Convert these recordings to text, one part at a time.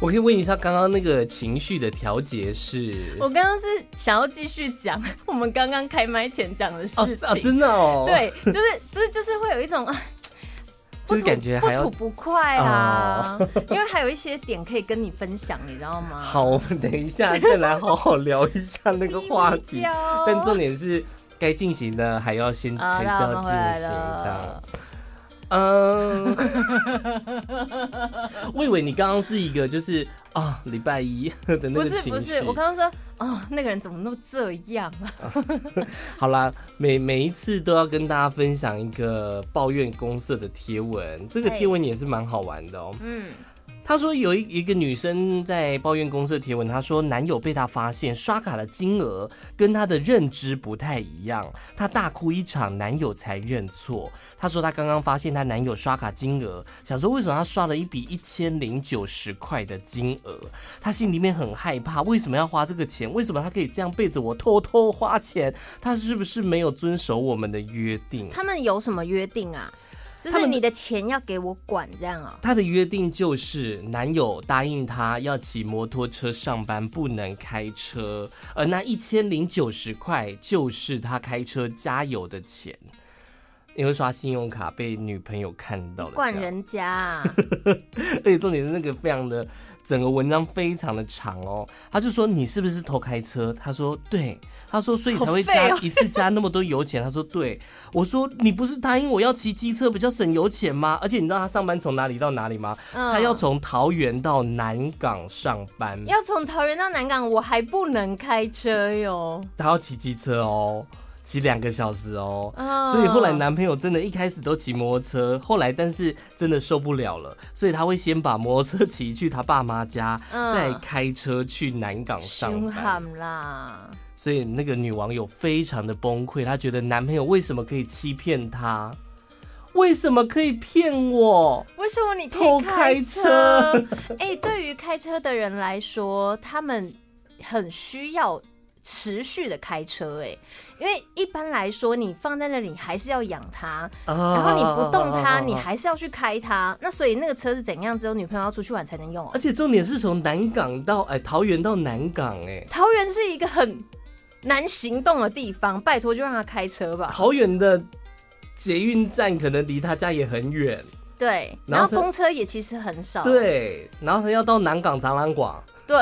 我可以问一下，刚刚那个情绪的调节是？我刚刚是想要继续讲 我们刚刚开麦前讲的事情。啊，啊，真的哦。对，就是不是就是会有一种，就是感觉还不吐不快啊，哦、因为还有一些点可以跟你分享，你知道吗？好，我们等一下再来好好聊一下那个话题。但重点是，该进行的还要先，还是要进行，这样。嗯，我以为你刚刚是一个就是啊，礼拜一的那个情绪。不是不是，我刚刚说啊，那个人怎么那么这样啊？好啦，每每一次都要跟大家分享一个抱怨公社的贴文，这个贴文也是蛮好玩的哦。嗯。他说有一一个女生在抱怨公社贴文，她说男友被她发现刷卡的金额跟她的认知不太一样，她大哭一场，男友才认错。她说她刚刚发现她男友刷卡金额，想说为什么他刷了一笔一千零九十块的金额，她心里面很害怕，为什么要花这个钱？为什么他可以这样背着我偷偷花钱？他是不是没有遵守我们的约定？他们有什么约定啊？就是你的钱要给我管这样啊、哦？他的约定就是男友答应他要骑摩托车上班，不能开车，而那一千零九十块就是他开车加油的钱。因为刷信用卡被女朋友看到了，管人家啊！而且重点是那个非常的。整个文章非常的长哦，他就说，你是不是偷开车？他说对，他说所以才会加一次加那么多油钱。他说对，我说你不是答应我要骑机车比较省油钱吗？而且你知道他上班从哪里到哪里吗？他要从桃园到南港上班，要从桃园到南港，我还不能开车哟。他要骑机车哦。骑两个小时哦，oh. 所以后来男朋友真的一开始都骑摩托车，后来但是真的受不了了，所以他会先把摩托车骑去他爸妈家，oh. 再开车去南港上班啦。所以那个女网友非常的崩溃，她觉得男朋友为什么可以欺骗她？为什么可以骗我？为什么你可以开车？哎、欸，对于开车的人来说，他们很需要。持续的开车，哎，因为一般来说，你放在那里还是要养它，然后你不动它，你还是要去开它。那所以那个车是怎样？只有女朋友要出去玩才能用。而且重点是从南港到哎桃园到南港，哎，桃园是一个很难行动的地方，拜托就让他开车吧。桃园的捷运站可能离他家也很远，对，然后公车也其实很少，对，然后他要到南港展览馆，对。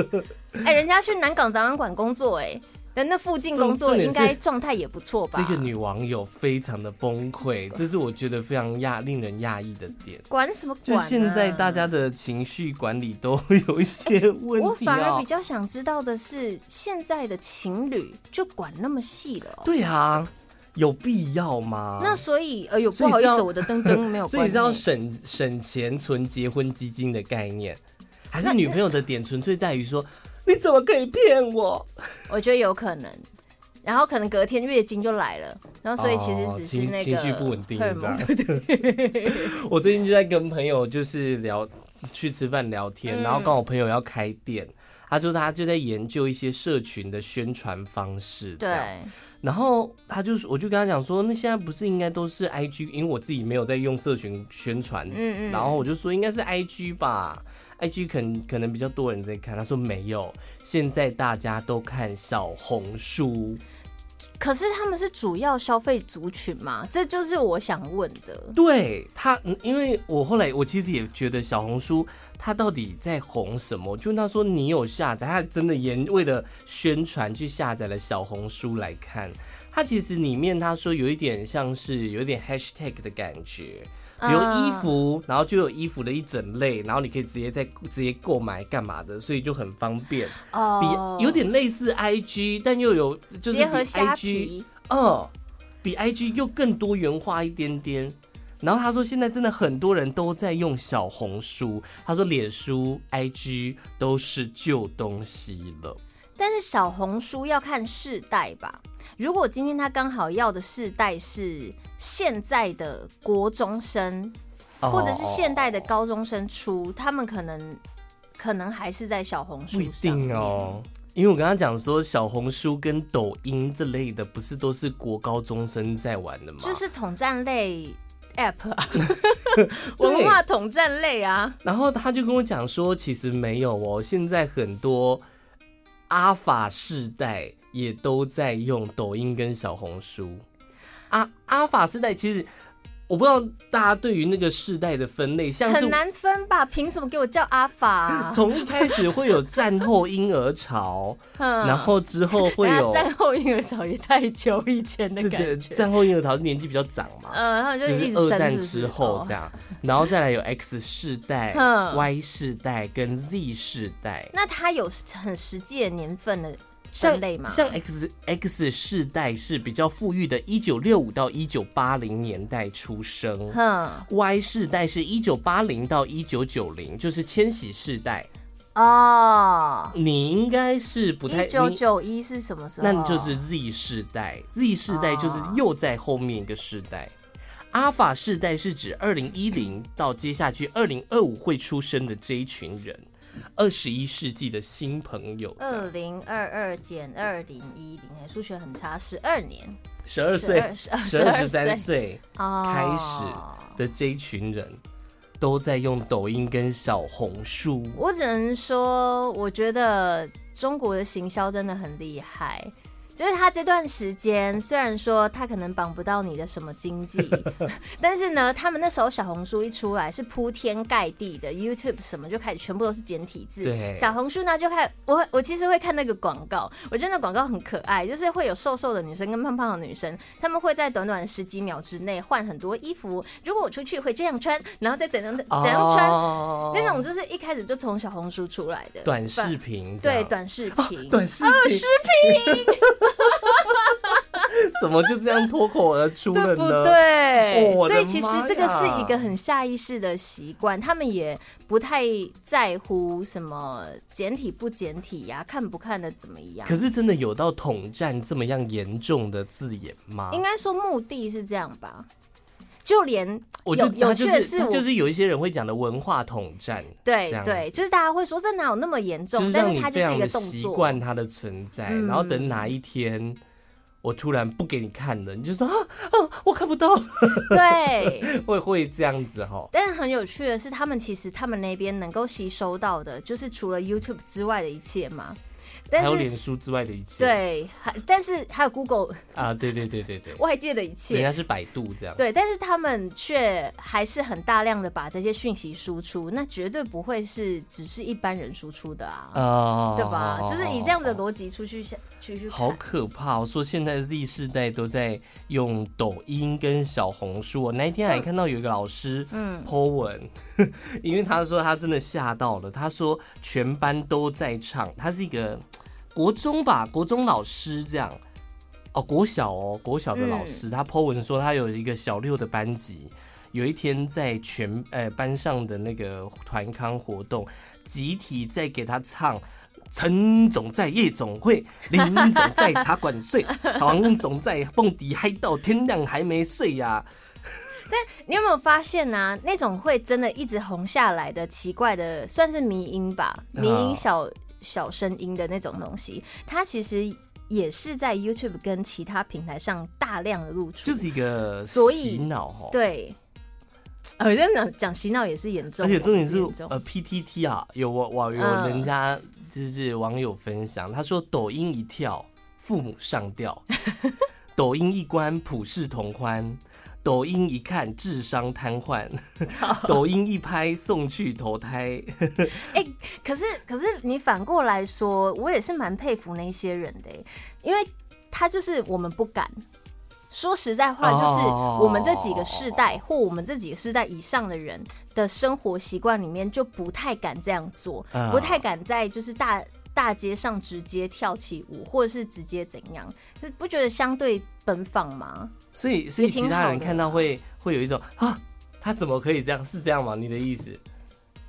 哎、欸，人家去南港展览馆工作，哎，人那附近工作应该状态也不错吧？这个女网友非常的崩溃，这是我觉得非常压令人压抑的点。管什么管、啊？就现在大家的情绪管理都 有一些问题。我反而比较想知道的是，现在的情侣就管那么细了、喔？对啊，有必要吗？那所以，呃，有不好意思，我的灯灯没有关。所以是要省省钱存结婚基金的概念，还是女朋友的点纯粹在于说？你怎么可以骗我？我觉得有可能，然后可能隔天月经就来了，然后所以其实只是那个情绪不稳定。我最近就在跟朋友就是聊，去吃饭聊天，然后刚好朋友要开店，他就他就在研究一些社群的宣传方式。对，然后他就我就跟他讲说，那现在不是应该都是 IG，因为我自己没有在用社群宣传，嗯嗯，然后我就说应该是 IG 吧。IG 可能可能比较多人在看，他说没有，现在大家都看小红书。可是他们是主要消费族群吗？这就是我想问的。对他，因为我后来我其实也觉得小红书它到底在红什么？就他说你有下载，他真的也为了宣传去下载了小红书来看。它其实里面他说有一点像是有一点 hashtag 的感觉。比如衣服，然后就有衣服的一整类，然后你可以直接在直接购买干嘛的，所以就很方便。哦，比有点类似 IG，但又有就是比 IG，嗯，比 IG 又更多元化一点点。然后他说现在真的很多人都在用小红书，他说脸书、IG 都是旧东西了。但是小红书要看世代吧，如果今天他刚好要的世代是。现在的国中生，或者是现代的高中生出，oh. 他们可能可能还是在小红书一定哦，因为我跟他讲说，小红书跟抖音这类的，不是都是国高中生在玩的吗？就是统战类 app 啊，文化统战类啊。然后他就跟我讲说，其实没有哦，现在很多阿法世代也都在用抖音跟小红书。阿阿法世代其实。我不知道大家对于那个世代的分类，像是很难分吧？凭什么给我叫阿法啊？从一开始会有战后婴儿潮，然后之后会有 战后婴儿潮也太久以前的感觉。战后婴儿潮年纪比较长嘛，嗯，然后就一直二战之后这样，然后再来有 X 世代、Y 世代跟 Z 世代。那它有很实际的年份的。像像 X X 世代是比较富裕的，一九六五到一九八零年代出生。哼，Y 世代是一九八零到一九九零，就是千禧世代。哦，你应该是不太。一九九一是什么时候？那就是 Z 世代，Z 世代就是又在后面一个世代。阿法世代是指二零一零到接下去二零二五会出生的这一群人。二十一世纪的新朋友，二零二二减二零一零，哎，数学很差，十二年，十二岁，十二十三岁开始的这一群人，都在用抖音跟小红书。我只能说，我觉得中国的行销真的很厉害。就是他这段时间，虽然说他可能绑不到你的什么经济，但是呢，他们那时候小红书一出来是铺天盖地的，YouTube 什么就开始全部都是简体字。对，小红书呢就开始，我我其实会看那个广告，我觉得那广告很可爱，就是会有瘦瘦的女生跟胖胖的女生，他们会在短短十几秒之内换很多衣服。如果我出去会这样穿，然后再怎样怎样穿，哦、那种就是一开始就从小红书出来的短视频，对，短视频，哦、短视频，短视频。怎么就这样脱口而出 了呢？对不对？哦、所以其实这个是一个很下意识的习惯，他们也不太在乎什么简体不简体呀、啊，看不看的怎么样。可是真的有到统战这么样严重的字眼吗？应该说目的是这样吧。就连有有趣的是，就是有一些人会讲的文化统战，对对，就是大家会说这哪有那么严重？但是它就是一个动作，习惯它的存在，然后等哪一天。我突然不给你看了，你就说啊啊，我看不到。对，会会这样子哈。但是很有趣的是，他们其实他们那边能够吸收到的，就是除了 YouTube 之外的一切嘛。还有脸书之外的一切，对，还但是还有 Google 啊，对对对对对，外界的一切，人家是百度这样，对，但是他们却还是很大量的把这些讯息输出，那绝对不会是只是一般人输出的啊，哦，对吧？就是以这样的逻辑出去下好可怕！我说现在 Z 世代都在用抖音跟小红书，我那一天还看到有一个老师嗯 po 文，因为他说他真的吓到了，他说全班都在唱，他是一个。国中吧，国中老师这样哦，国小哦，国小的老师，嗯、他 po 文说他有一个小六的班级，有一天在全呃班上的那个团康活动，集体在给他唱，陈总在夜总会，林总在茶馆睡，黄总在蹦迪嗨到天亮还没睡呀、啊。但你有没有发现呢、啊？那种会真的一直红下来的奇怪的，算是迷音吧，迷音小。哦小声音的那种东西，它其实也是在 YouTube 跟其他平台上大量的露出，就是一个洗脑哈。对，呃，真的讲洗脑也是严重，而且重点是呃 PTT 啊，有网网有人家就是网友分享，他说抖音一跳，父母上吊；抖音一关，普世同欢。抖音一看智商瘫痪，抖音一拍送去投胎。哎、欸，可是可是你反过来说，我也是蛮佩服那些人的，因为他就是我们不敢。说实在话，就是我们这几个世代或我们这几个世代以上的人的生活习惯里面，就不太敢这样做，不太敢在就是大。大街上直接跳起舞，或者是直接怎样，不觉得相对奔放吗？所以，所以其他人看到会会有一种啊，他怎么可以这样？是这样吗？你的意思？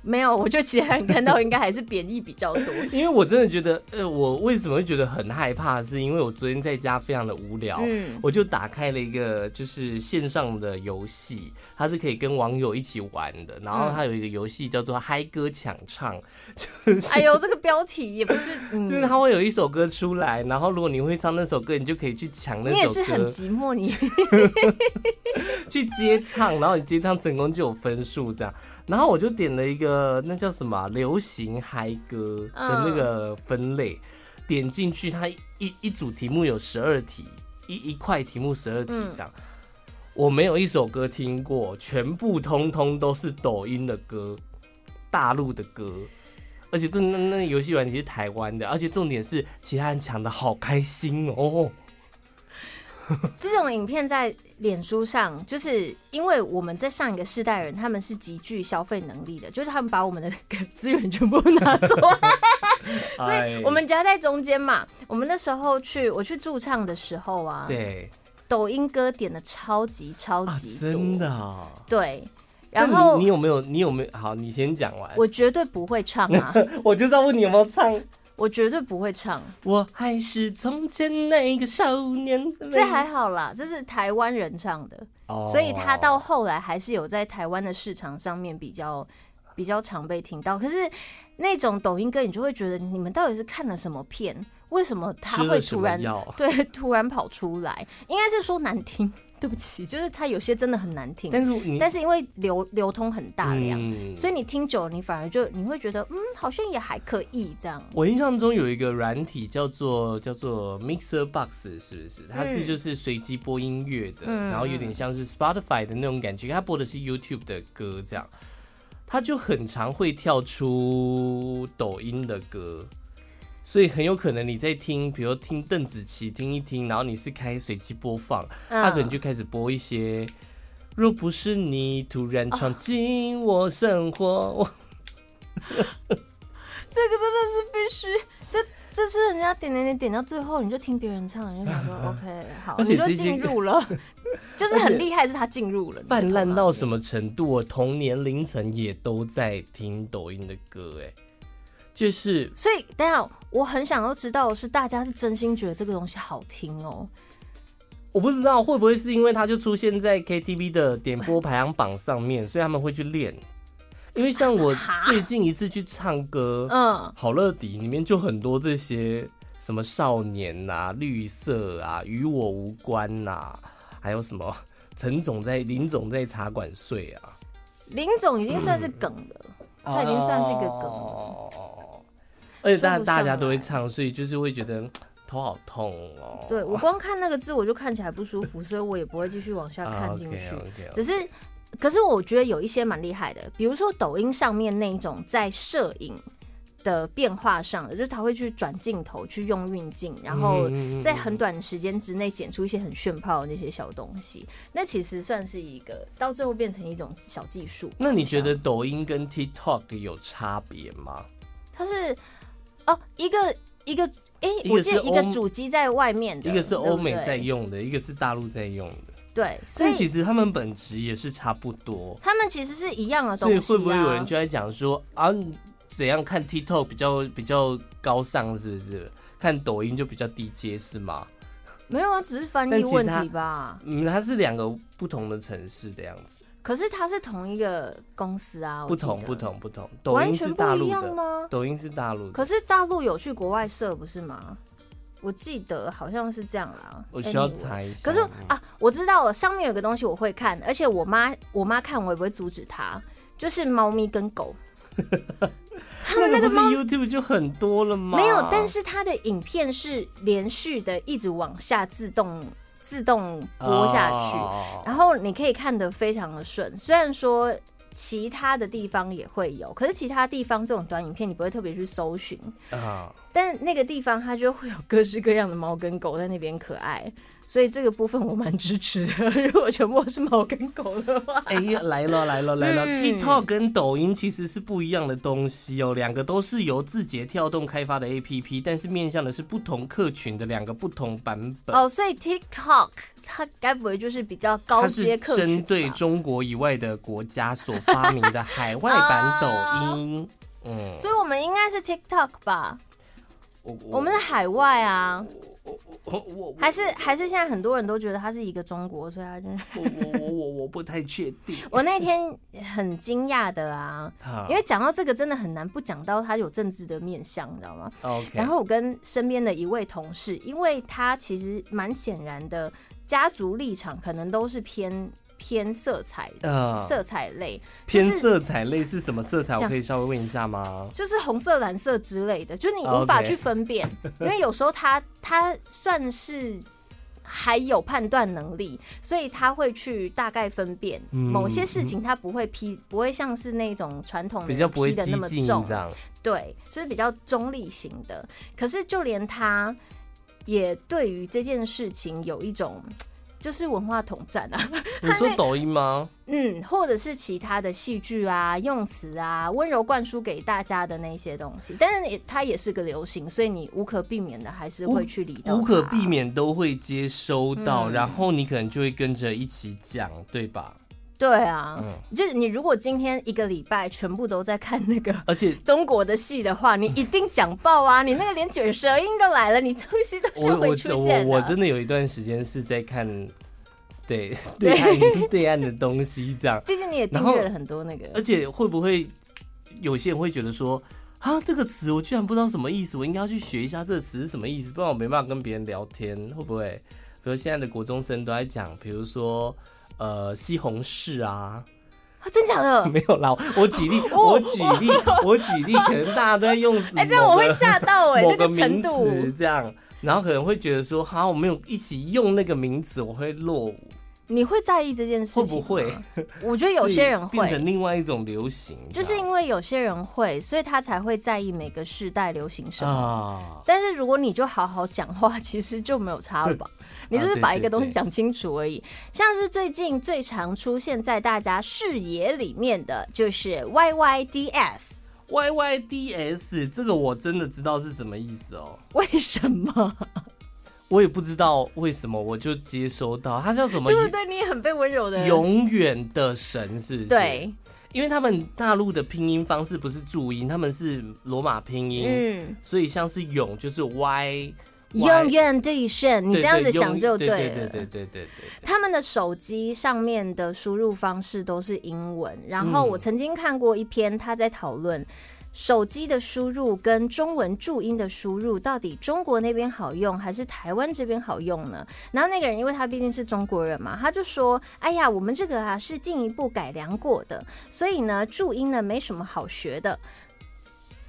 没有，我觉得其他人看到应该还是贬义比较多。因为我真的觉得，呃，我为什么会觉得很害怕？是因为我昨天在家非常的无聊，嗯，我就打开了一个就是线上的游戏，它是可以跟网友一起玩的。然后它有一个游戏叫做嗨歌抢唱，就是哎呦，这个标题也不是，嗯、就是它会有一首歌出来，然后如果你会唱那首歌，你就可以去抢那首歌。你也是很寂寞，你 去接唱，然后你接唱成功就有分数这样。然后我就点了一个那叫什么流行嗨歌的那个分类，点进去，它一一组题目有十二题，一一块题目十二题这样。我没有一首歌听过，全部通通都是抖音的歌，大陆的歌，而且这那那游戏软体是台湾的，而且重点是其他人抢的好开心哦。这种影片在脸书上，就是因为我们在上一个世代人，他们是极具消费能力的，就是他们把我们的资源全部拿走，所以我们夹在中间嘛。我们那时候去我去驻唱的时候啊，对，抖音歌点的超级超级多，真的啊，对。然后你，你有没有？你有没有？好，你先讲完。我绝对不会唱啊！我就在问你有没有唱。我绝对不会唱。我还是从前那个少年。这还好啦，这是台湾人唱的，oh. 所以他到后来还是有在台湾的市场上面比较比较常被听到。可是那种抖音歌，你就会觉得你们到底是看了什么片？为什么他会突然 对突然跑出来？应该是说难听。对不起，就是它有些真的很难听，但是但是因为流流通很大量，嗯，所以你听久了，你反而就你会觉得，嗯，好像也还可以这样。我印象中有一个软体叫做叫做 Mixer Box，是不是？它是就是随机播音乐的，嗯，然后有点像是 Spotify 的那种感觉，它播的是 YouTube 的歌，这样，它就很常会跳出抖音的歌。所以很有可能你在听，比如听邓紫棋听一听，然后你是开随机播放，他可能就开始播一些。若不是你突然闯进我生活，我 这个真的是必须。这这是人家点点点点到最后，你就听别人唱，你就想说 OK 好，你就进入了，就是很厉害，是他进入了，泛滥到什么程度？我同年龄层也都在听抖音的歌，哎。就是，所以等下我很想要知道的是，大家是真心觉得这个东西好听哦？我不知道会不会是因为它就出现在 KTV 的点播排行榜上面，所以他们会去练。因为像我 最近一次去唱歌，嗯，好乐迪里面就很多这些什么少年呐、绿色啊、与我无关呐，还有什么陈总在林总在茶馆睡啊，林总已经算是梗了，他已经算是一个梗了。而且大大家都会唱，所以就是会觉得头好痛哦。对，我光看那个字我就看起来不舒服，所以我也不会继续往下看进去。Uh, okay, okay, okay. 只是，可是我觉得有一些蛮厉害的，比如说抖音上面那种在摄影的变化上的，就是他会去转镜头，去用运镜，然后在很短的时间之内剪出一些很炫炮的那些小东西。那其实算是一个到最后变成一种小技术。那你觉得抖音跟 TikTok 有差别吗？它是。哦，一个一个，哎、欸，我记得一个主机在外面的，一个是欧美在用的，一个是大陆在用的。对，所以其实他们本质也是差不多。他们其实是一样的东西、啊。所以会不会有人就在讲说啊，怎样看 TikTok 比较比较高尚，是不是？看抖音就比较低阶，是吗？没有啊，只是翻译问题吧。嗯，它是两个不同的城市的样子。可是它是同一个公司啊，不同不同不同，抖音是大陆的吗？抖音是大陆，可是大陆有去国外设不是吗？我记得好像是这样啦。我需要猜一下。可是啊，我知道了，上面有个东西我会看，而且我妈我妈看我也不会阻止她，就是猫咪跟狗。他们那个猫 YouTube 就很多了吗？没有，但是它的影片是连续的，一直往下自动。自动播下去，oh. 然后你可以看得非常的顺。虽然说其他的地方也会有，可是其他地方这种短影片你不会特别去搜寻，oh. 但那个地方它就会有各式各样的猫跟狗在那边可爱。所以这个部分我蛮支持的。如果全部是猫跟狗的话，哎呀，来了来了来了，嗯！TikTok 跟抖音其实是不一样的东西哦，两个都是由字节跳动开发的 APP，但是面向的是不同客群的两个不同版本。哦，所以 TikTok 它该不会就是比较高阶客群？针对中国以外的国家所发明的 海外版抖音。嗯，所以我们应该是 TikTok 吧？我我们是海外啊。我我我还是还是现在很多人都觉得他是一个中国，所以他就我我我我我不太确定。我那天很惊讶的啊，因为讲到这个真的很难不讲到他有政治的面向，你知道吗？OK。然后我跟身边的一位同事，因为他其实蛮显然的家族立场可能都是偏。偏色彩呃色彩类，偏色彩类是什么色彩？我可以稍微问一下吗？就是红色、蓝色之类的，就是你无法去分辨，因为有时候他他算是还有判断能力，所以他会去大概分辨某些事情，他不会批，不会像是那种传统比较不会批的那么重，对，就是比较中立型的。可是就连他也对于这件事情有一种。就是文化统战啊！你说抖音吗？嗯，或者是其他的戏剧啊、用词啊，温柔灌输给大家的那些东西。但是也它也是个流行，所以你无可避免的还是会去理到。无可避免都会接收到，嗯、然后你可能就会跟着一起讲，对吧？对啊，嗯、就是你如果今天一个礼拜全部都在看那个，而且 中国的戏的话，你一定讲爆啊！你那个连卷舌音都来了，你东西都是会出现的。我我，我真的有一段时间是在看，对对岸对，对岸的东西这样。毕竟你也订阅了很多那个，而且会不会有些人会觉得说啊，这个词我居然不知道什么意思，我应该要去学一下这个词是什么意思，不然我没办法跟别人聊天，会不会？比如现在的国中生都在讲，比如说。呃，西红柿啊，啊，真假的？没有啦，我举例，我举例，我举例，可能大家都在用，哎，这样我会吓到哎，某个名词这样，然后可能会觉得说，好，我没有一起用那个名词，我会落伍。你会在意这件事情？会不会？我觉得有些人会变成另外一种流行，就是因为有些人会，所以他才会在意每个世代流行什么。啊、但是如果你就好好讲话，其实就没有差了吧？你就是把一个东西讲清楚而已。啊、对对对，像是最近最常出现在大家视野里面的就是 YYDS。YYDS 这个我真的知道是什么意思哦。为什么？我也不知道为什么，我就接收到它叫什么？对对对，你也很被温柔的。永远的神是不是？对，因为他们大陆的拼音方式不是注音，他们是罗马拼音，嗯，所以像是永就是 Y，永远的神，你这样子想就对了。对对对对对对。他们的手机上面的输入方式都是英文，然后我曾经看过一篇他在讨论。手机的输入跟中文注音的输入，到底中国那边好用还是台湾这边好用呢？然后那个人，因为他毕竟是中国人嘛，他就说：“哎呀，我们这个啊是进一步改良过的，所以呢注音呢没什么好学的，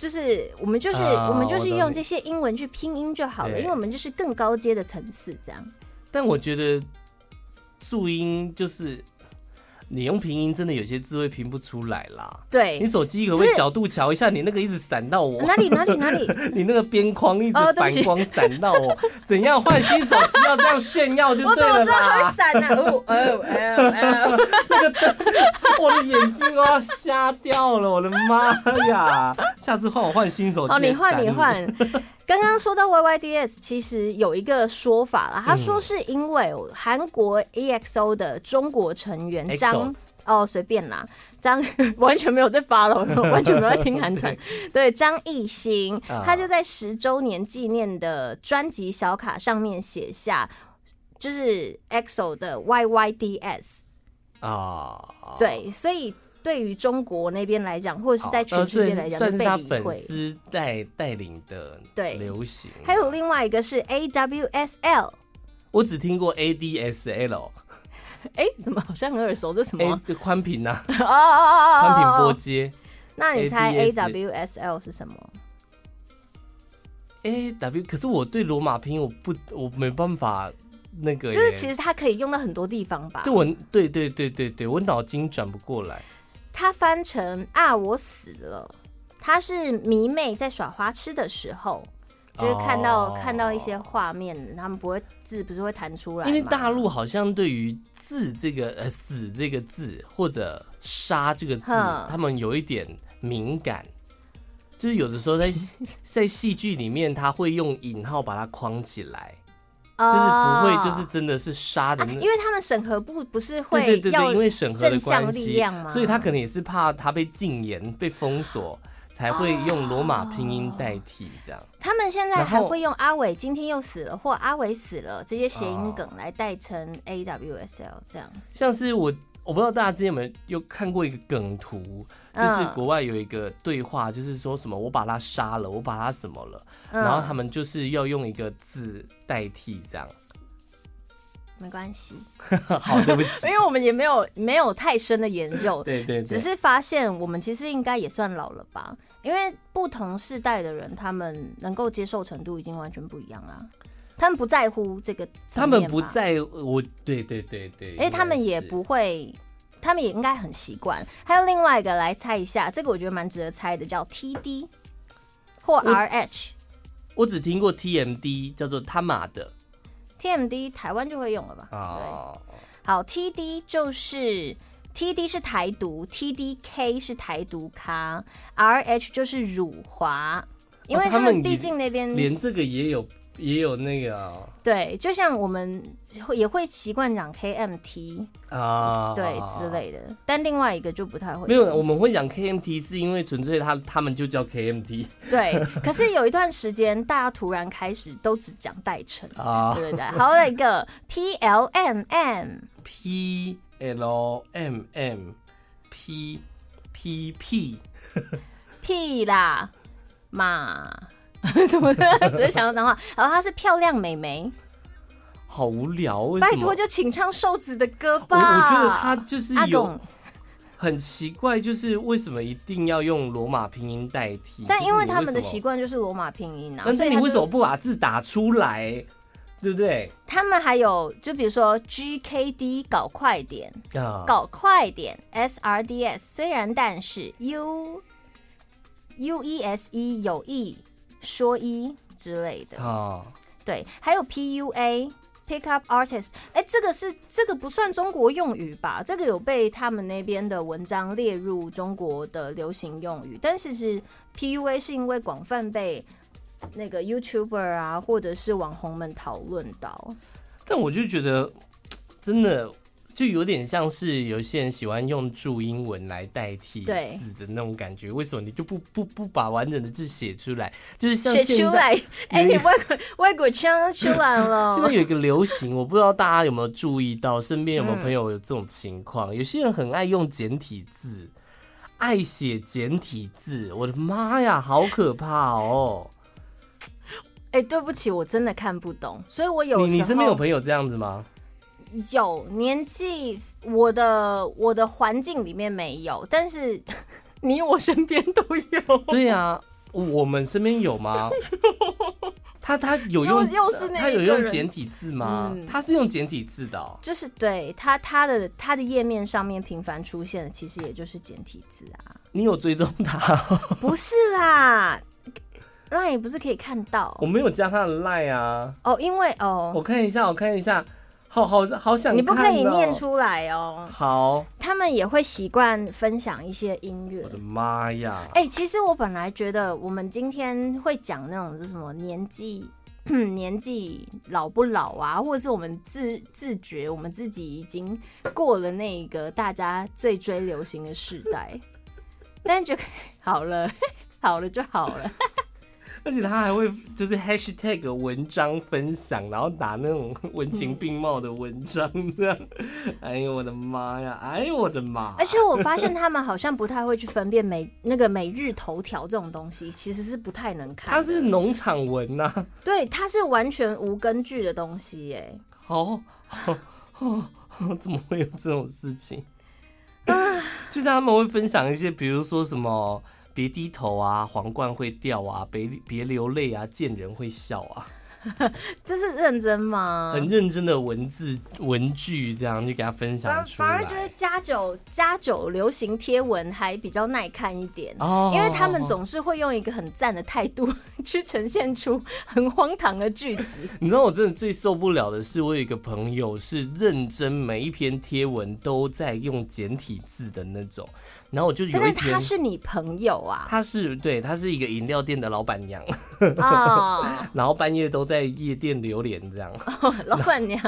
就是我们就是、uh, 我们就是用这些英文去拼音就好了，因为我们就是更高阶的层次这样。”但我觉得注音就是。你用拼音真的有些字会拼不出来啦。对，你手机可不可以角度瞧一下？你那个一直闪到我。哪里哪里哪里？你那个边框一直反光闪到我。怎样换新手机要这样炫耀就对了啦。我怎么知道它会闪呢？哦哦哦哦！那个灯，我的眼睛都要瞎掉了！我的妈呀！下次换我换新手机。哦，你换你换。刚刚说到 YYDS，其实有一个说法啦，他说是因为韩国 EXO 的中国成员张、嗯、哦随便啦，张 完全没有在 follow，完全没有在听韩团，对。张艺兴，他就在十周年纪念的专辑小卡上面写下，就是 EXO 的 YYDS 啊，对，所以。对于中国那边来讲，或者是在全世界来讲，算是他粉丝带带领的对流行。还有另外一个是 AWSL，我只听过 ADSL。哎，怎么好像很耳熟？这什么？宽频啊！哦哦哦宽频拨接。那你猜 AWSL 是什么？AW，可是我对罗马拼音我不，我没办法那个。就是其实它可以用到很多地方吧？对，我对对对对对，我脑筋转不过来。他翻成啊，我死了。他是迷妹在耍花痴的时候，就是看到、oh. 看到一些画面，他们不会字不是会弹出来？因为大陆好像对于字这个呃死这个字或者杀这个字，他们有一点敏感，就是有的时候在 在戏剧里面他会用引号把它框起来。就是不会就是真的是杀的因为他们审核部不是会对对对对，因为审核的关系，所以他可能也是怕他被禁言、被封锁。才会用罗马拼音代替这样。他们现在还会用阿伟今天又死了，或阿伟死了这些谐音梗来代称 AWSL 这样子。像是我，我不知道大家之前有没有有看过一个梗图，就是国外有一个对话，就是说什么我把他杀了，我把他什么了，然后他们就是要用一个字代替这样。没关系，好，对不起，因为我们也没有没有太深的研究，对，对对，只是发现我们其实应该也算老了吧，因为不同世代的人，他们能够接受程度已经完全不一样了，他们不在乎这个，他们不在，我，对对对对，哎，他们也不会，他们也应该很习惯。还有另外一个来猜一下，这个我觉得蛮值得猜的，叫 TD 或 RH，我，我只听过 TMD，叫做他妈的。TMD 台湾就会用了吧？对，好，TD 就是 TD 是台独，TDK 是台独咖，RH 就是辱华，因为他们毕竟那边连这个也有。也有那个、哦，对，就像我们会也会习惯讲 KMT 啊，对之类的，但另外一个就不太会。没有，我们会讲 KMT 是因为纯粹他他们就叫 KMT。对，可是有一段时间大家突然开始都只讲代称啊，对对对。好了一个 PLMM，PLMM，P P 啦嘛。什么的，只是想到脏话。然后她是漂亮美眉，好无聊。拜托，就请唱瘦子的歌吧。我，我觉得他就是有很奇怪，就是为什么一定要用罗马拼音代替？但因为他们的习惯就是罗马拼音啊。所以你为什么不把字打出来？对不对？他们还有，就比如说 G K D 搞快点，uh. 搞快点 S R D S 虽然但是 U U E S E 有意。说一之类的哦，对，还有 PUA Pick Up Artist，哎，这个是这个不算中国用语吧？这个有被他们那边的文章列入中国的流行用语，但是是 PUA 是因为广泛被那个 YouTuber 啊或者是网红们讨论到，但我就觉得真的。就有点像是有些人喜欢用注英文来代替字的那种感觉，为什么你就不不不把完整的字写出来？就是写出来，哎、欸，你外国外国腔出来了。现在有一个流行，我不知道大家有没有注意到，身边有没有朋友有这种情况？嗯、有些人很爱用简体字，爱写简体字，我的妈呀，好可怕哦！哎、欸，对不起，我真的看不懂，所以我有你你身边有朋友这样子吗？有年纪，我的我的环境里面没有，但是 你我身边都有。对呀、啊，我们身边有吗？他他有用，又是那他有用简体字吗？嗯、他是用简体字的、喔，就是对他他的他的页面上面频繁出现的，其实也就是简体字啊。你有追踪他？不是啦，Line 不是可以看到？我没有加他的 Line 啊。哦，因为哦，我看一下，我看一下。好好好想你不可以念出来哦，喔。好，他们也会习惯分享一些音乐。我的妈呀！哎，欸，其实我本来觉得我们今天会讲那种是什么年纪 年纪老不老啊，或者是我们自自觉我们自己已经过了那个大家最追流行的时代，但就 好了，好了就好了。而且他还会就是 hashtag 文章分享，然后打那种文情并茂的文章这样。哎呦我的妈呀！哎呦我的妈！而且我发现他们好像不太会去分辨每那个每日头条这种东西，其实是不太能看。它是农场文呐、啊，对，它是完全无根据的东西。耶。哦，怎么会有这种事情？就是他们会分享一些，比如说什么。别低头啊，皇冠会掉啊！别别流泪啊，见人会笑啊！这是认真吗？很认真的文字文句，这样就给他分享出来。反而觉得加九加九流行贴文还比较耐看一点哦，因为他们总是会用一个很赞的态度 去呈现出很荒唐的句子。你知道我真的最受不了的是，我有一个朋友是认真每一篇贴文都在用简体字的那种。然后我就有一天，但他是你朋友啊？他是对，他是一个饮料店的老板娘，哦、然后半夜都在。夜店流连这样。哦、老板娘，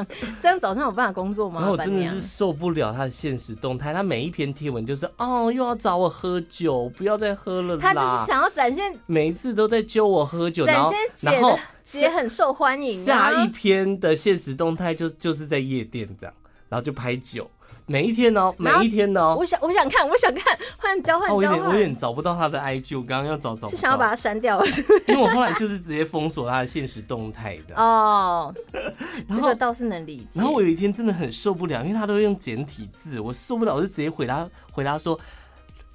这样早上有办法工作吗？然后我真的是受不了他的现实动态，他每一篇贴文就是哦，又要找我喝酒，不要再喝了。他就是想要展现，每一次都在揪我喝酒，展现姐然后姐很受欢迎。下一篇的现实动态就就是在夜店这样，然后就拍酒。每一天哦，每一天哦，我想我想看，我想看，换交换交换。我有点我有点找不到他的 IG，我刚刚要找找。是想要把他删掉了是不是？因为我后来就是直接封锁他的现实动态的。哦，这个倒是能理解。然后我有一天真的很受不了，因为他都用简体字，我受不了，我就直接回他回答说。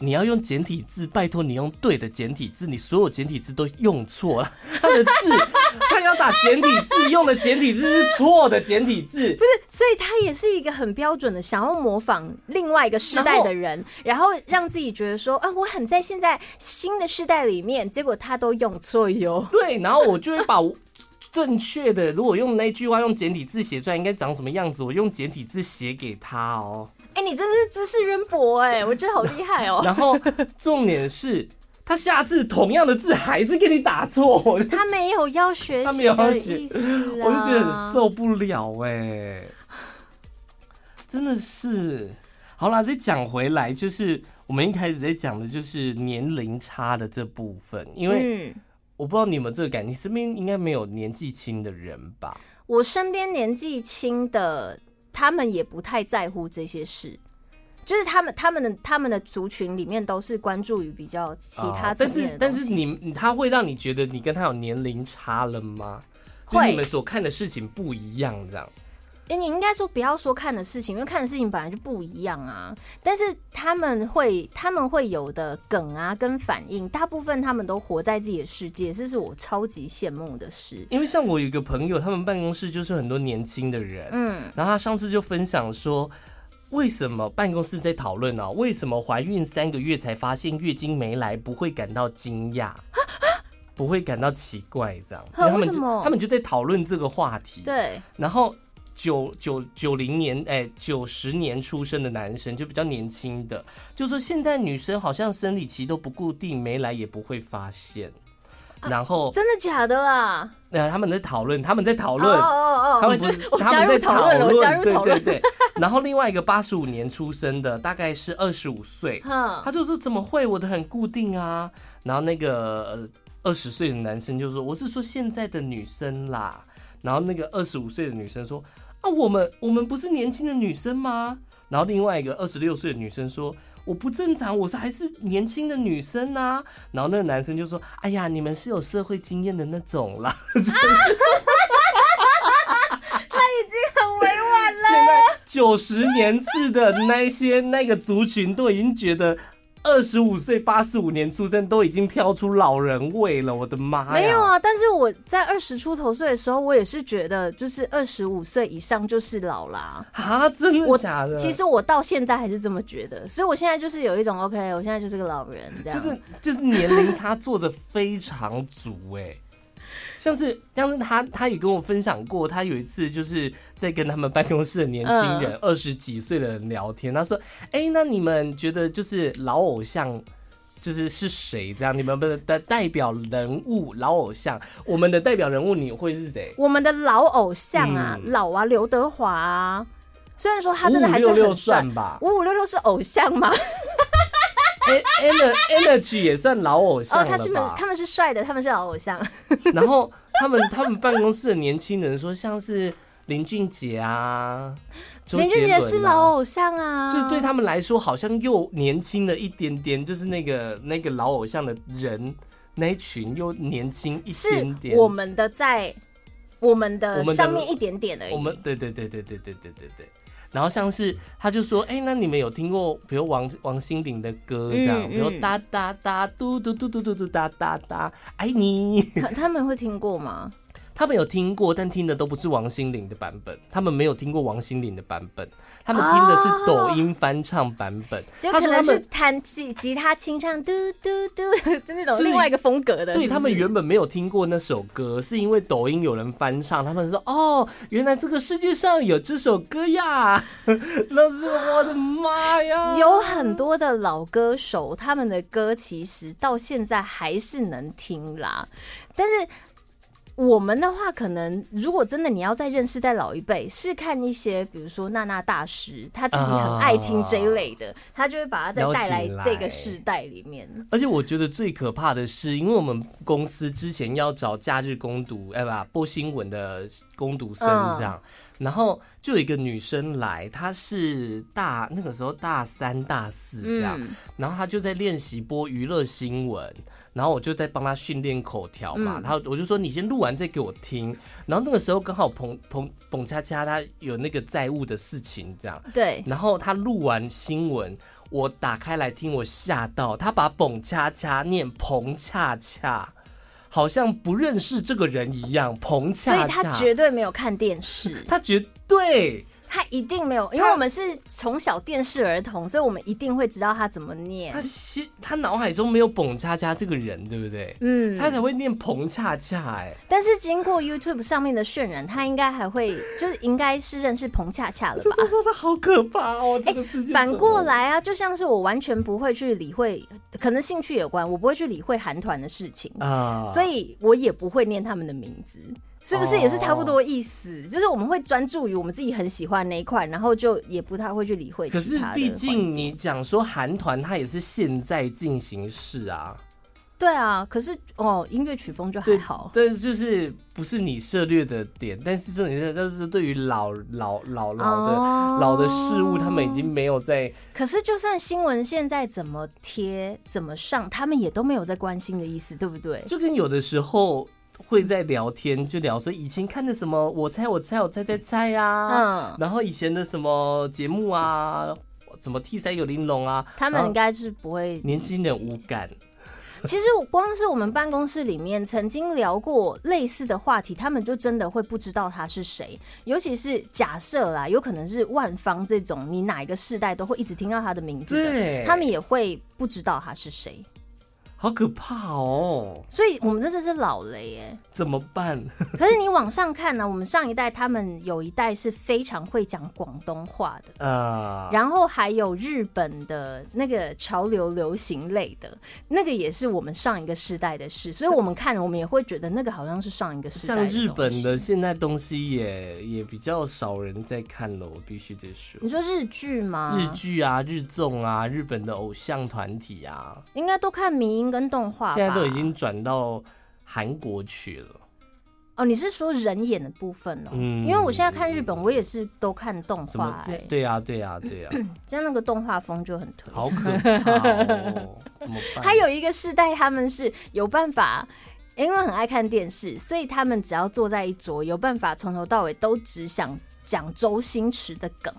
你要用简体字，拜托你用对的简体字，你所有简体字都用错了。他的字，他要打简体字，用的简体字是错的简体字。不是，所以他也是一个很标准的，想要模仿另外一个时代的人，然后，让自己觉得说啊，我很在现在新的时代里面，结果他都用错哟。对，然后我就会把正确的，如果用那句话用简体字写出来应该长什么样子，我用简体字写给他哦。哎、欸，你真的是知识渊博哎，我觉得好厉害哦。然后重点是他下次同样的字还是给你打错，他没有要学习的意思，啊，我就觉得很受不了哎，真的是。好啦，再讲回来，就是我们一开始在讲的就是年龄差的这部分，因为我不知道你们这个感，你身边应该没有年纪轻的人吧？我身边年纪轻的。他们也不太在乎这些事，就是他们他们的他们的族群里面都是关注于比较其他层面的东西。但是但是你他会让你觉得你跟他有年龄差了吗？会，就你们所看的事情不一样，这样。哎，你应该说不要说看的事情，因为看的事情本来就不一样啊。但是他们会，他们会有的梗啊，跟反应，大部分他们都活在自己的世界，这是我超级羡慕的事。因为像我有一个朋友，他们办公室就是很多年轻的人，嗯，然后他上次就分享说，为什么办公室在讨论呢？为什么怀孕三个月才发现月经没来，不会感到惊讶，不会感到奇怪，这样？他们就他们就在讨论这个话题，对，然后。九九九零年，哎，九十年出生的男生就比较年轻的，就说现在女生好像生理期都不固定，没来也不会发现。然后、啊、真的假的啦？呃，他们在讨论，他们在讨论，哦哦哦，他们不是，我加入讨论了，我加入讨论，对对对。然后另外一个八十五年出生的，大概是二十五岁，他就说怎么会，我的很固定啊。然后那个二十岁的男生就说，我是说现在的女生啦。然后那个二十五岁的女生说。啊，我们我们不是年轻的女生吗？然后另外一个二十六岁的女生说：“我不正常，我是还是年轻的女生啊。”然后那个男生就说：“哎呀，你们是有社会经验的那种啦。” 他已经很委婉了。现在九十年次的那些那个族群都已经觉得。二十五岁、八十五年出生都已经飘出老人味了，我的妈呀！没有啊，但是我在二十出头岁的时候，我也是觉得，就是二十五岁以上就是老啦。啊，真的假的？其实我到现在还是这么觉得，所以我现在就是有一种 OK，我现在就是个老人，这样。就是就是年龄差做的非常足哎、欸。像是，像是他，他也跟我分享过，他有一次就是在跟他们办公室的年轻人，二十几岁的人聊天。他说：“哎、欸，那你们觉得就是老偶像，就是是谁？这样你们的代表人物，老偶像，我们的代表人物你会是谁？我们的老偶像啊，嗯、老啊，刘德华啊。虽然说他真的还是很帅算吧，五五六六是偶像吗？” Energy 也算老偶像？哦，他是他们是帅的，他们是老偶像。然后他们他们办公室的年轻人说，像是林俊杰啊，林俊杰是老偶像啊，就是对他们来说好像又年轻了一点点，就是那个那个老偶像的人那一群又年轻一点点。我们的在我们的上面一点点而已。我们对对对对对对对对对。然后像是他就说，哎、欸，那你们有听过比如王王心凌的歌这样，嗯嗯、比如哒哒哒嘟嘟嘟嘟嘟嘟哒哒哒，爱你。他他们会听过吗？他们有听过，但听的都不是王心凌的版本。他们没有听过王心凌的版本，他们听的是抖音翻唱版本。就可能是弹吉吉他清唱嘟嘟嘟，就那种另外一个风格的。对，他们原本没有听过那首歌，是因为抖音有人翻唱，他们说哦，原来这个世界上有这首歌呀！那是我的妈呀！有很多的老歌手，他们的歌其实到现在还是能听啦，但是。我们的话，可能如果真的你要再认识在老一辈，是看一些，比如说娜娜大师，他自己很爱听这一类的，uh, 他就会把他再带来这个世代里面。而且我觉得最可怕的是，因为我们公司之前要找假日攻读，哎吧，播新闻的工读生这样，uh, 然后就有一个女生来，她是大那个时候大三大四这样，嗯、然后她就在练习播娱乐新闻。然后我就在帮她训练口条嘛，嗯、然后我就说你先录完再给我听。然后那个时候刚好彭彭彭恰恰她有那个债务的事情这样，对。然后她录完新闻，我打开来听，我吓到，他把彭恰恰念彭恰恰，好像不认识这个人一样。彭恰恰，所以他绝对没有看电视，他绝对。他一定没有，因为我们是从小电视儿童，所以我们一定会知道他怎么念。他心他脑海中没有彭恰恰这个人，对不对？嗯，他才会念彭恰恰哎。但是经过 YouTube 上面的渲染，他应该还会就是应该是认识彭恰恰了吧？这说的好可怕哦！这个世界、欸、反过来啊，就像是我完全不会去理会，可能兴趣有关，我不会去理会韩团的事情啊，所以我也不会念他们的名字。是不是也是差不多意思？哦、就是我们会专注于我们自己很喜欢的那一块，然后就也不太会去理会其他。可是毕竟你讲说韩团，它也是现在进行式啊。对啊，可是哦，音乐曲风就还好。对，就是不是你涉猎的点，但是重点是，就是对于老老老老的、哦、老的事物，他们已经没有在。可是就算新闻现在怎么贴怎么上，他们也都没有在关心的意思，对不对？就跟有的时候。会在聊天，就聊说以前看的什么，我猜我猜我猜猜猜呀、啊，嗯，然后以前的什么节目啊，什么 T 三有玲珑啊，他们应该是不会年轻人无感。其实我光是我们办公室里面曾经聊过类似的话题，他们就真的会不知道他是谁。尤其是假设啦，有可能是万芳这种，你哪一个世代都会一直听到他的名字的，他们也会不知道他是谁。好可怕哦！所以我们真的是老了耶，怎么办？可是你往上看呢、啊？我们上一代他们有一代是非常会讲广东话的啊，uh, 然后还有日本的那个潮流流行类的，那个也是我们上一个世代的事。所以我们看，我们也会觉得那个好像是上一个世代。像日本的现在东西也也比较少人在看了，我必须得说。你说日剧吗？日剧啊，日综啊，日本的偶像团体啊，应该都看迷因。跟动画现在都已经转到韩国去了。哦，你是说人演的部分哦？嗯，因为我现在看日本，我也是都看动画。哎，对呀，对呀，对呀，像那个动画风就很推，好可怕哦！怎么办？还有一个世代，他们是有办法，因为很爱看电视，所以他们只要坐在一桌，有办法从头到尾都只想讲周星驰的梗。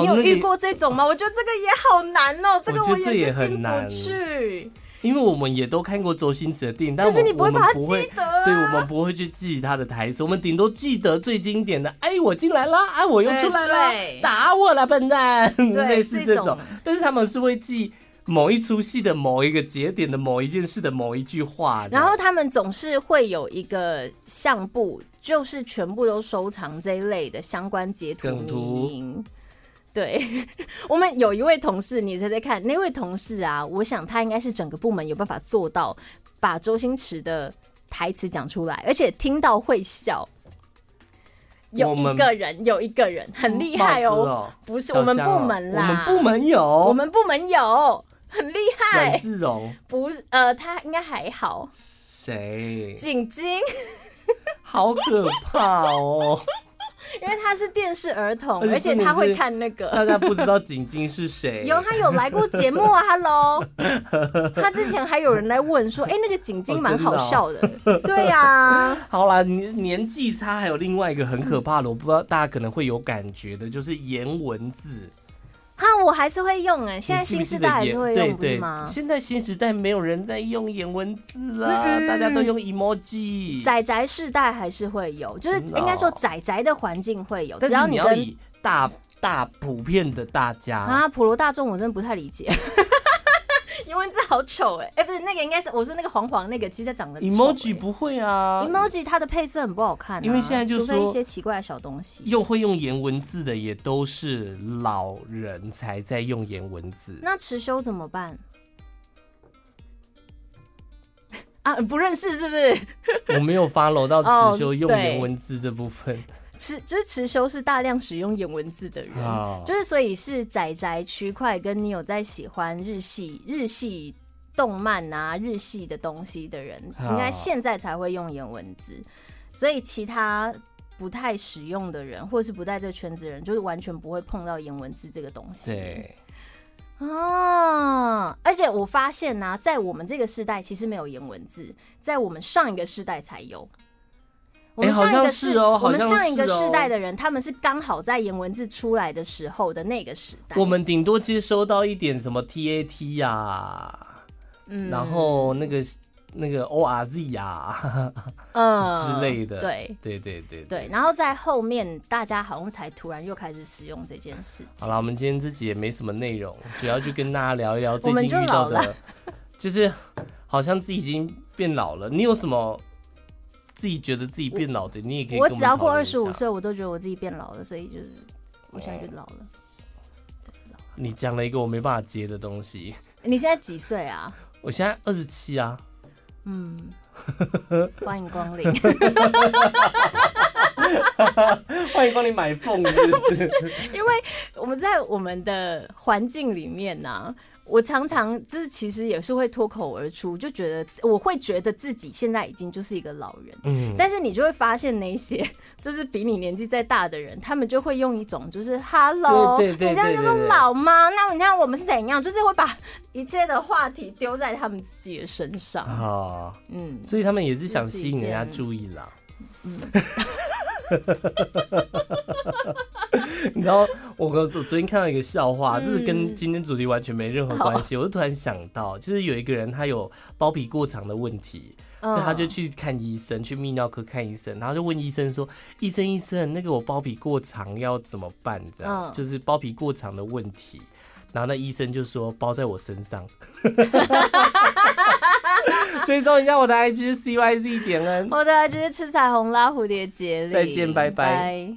你有遇过这种吗？我觉得这个也好难哦，这个我也是进不去。因为我们也都看过周星驰的电影，但是你不会把它记得，啊，对，我们不会去记他的台词，我们顶多记得最经典的“哎，我进来了，哎，我又出来了，打我了，笨蛋”，类似这种。但是他们是会记某一出戏的某一个节点的某一件事的某一句话，然后他们总是会有一个相簿，就是全部都收藏这一类的相关截图、梗图。对，我们有一位同事，你猜猜看，那位同事啊，我想他应该是整个部门有办法做到把周星驰的台词讲出来，而且听到会笑。有一个人，有一个人很厉害哦，哦不是我们部门啦，我们部门有，我们部门有很厉害。阮志荣不是，呃，他应该还好。谁？景晶，好可怕哦。因为他是电视儿童，而且他会看那个。大家不知道景晶是谁？有，他有来过节目啊，Hello。他之前还有人来问说：“哎、欸，那个景晶蛮好笑的。哦”哦、对呀、啊。好啦，年年纪差还有另外一个很可怕的，我不知道大家可能会有感觉的，就是颜文字。哈，我还是会用哎、欸，现在新时代还是会用，对对吗？现在新时代没有人在用颜文字啦，嗯、大家都用 emoji。宅宅世代还是会有，就是应该说宅宅的环境会有，只要你要以大大普遍的大家啊，普罗大众，我真的不太理解。颜文字好丑哎，哎，不是那个，应该是我说那个黄黄那个，其实长得 emoji 不会啊，emoji 它的配色很不好看，因为现在就是说一些奇怪的小东西，又会用颜文字的也都是老人才在用颜文字，那持修怎么办？啊，不认识是不是？我没有 follow 到持修用颜文字这部分。持、哦、就是持修是大量使用颜文字的人，哦、就是所以是宅宅区块，跟你有在喜欢日系日系动漫啊日系的东西的人，哦、应该现在才会用颜文字。所以其他不太使用的人，或者是不在这个圈子的人，就是完全不会碰到颜文字这个东西。对。啊，而且我发现呢、啊，在我们这个时代其实没有颜文字，在我们上一个世代才有。我们上一个是哦，我们上一个世代的人，他们是刚好在颜文字出来的时候的那个时代。我们顶多接收到一点什么 TAT 呀，嗯，然后那个。那个 O R Z 啊，嗯 之类的，对对对对对，然后在后面大家好像才突然又开始使用这件事情。好了，我们今天自己也没什么内容，主要就跟大家聊一聊最近遇到的，就是好像自己已经变老了。你有什么自己觉得自己变老的？你也可以我。我只要过二十五岁，我都觉得我自己变老了，所以就是我现在就老了。对，老了。你讲了一个我没办法接的东西。你现在几岁啊？我现在二十七啊。嗯，欢迎光临。欢迎光临买凤？因为我们在我们的环境里面呢、啊，我常常就是其实也是会脱口而出，就觉得我会觉得自己现在已经就是一个老人。嗯，但是你就会发现那些就是比你年纪再大的人，他们就会用一种就是 “hello”，你这样叫做老吗？那你看我们是怎样？就是会把一切的话题丢在他们自己的身上。哦，嗯，所以他们也是想吸引人家注意啦。嗯。你知道，我我昨天看到一个笑话，这是跟今天主题完全没任何关系。我就突然想到，就是有一个人他有包皮过长的问题，所以他就去看医生，去泌尿科看医生，然后就问医生说：“医生，医生，那个我包皮过长要怎么办？这样就是包皮过长的问题。”然后那医生就说：“包在我身上。”追踪一下我的 IG CYZ 点 N，我的 IG 是吃彩虹拉蝴蝶结。再见，拜拜。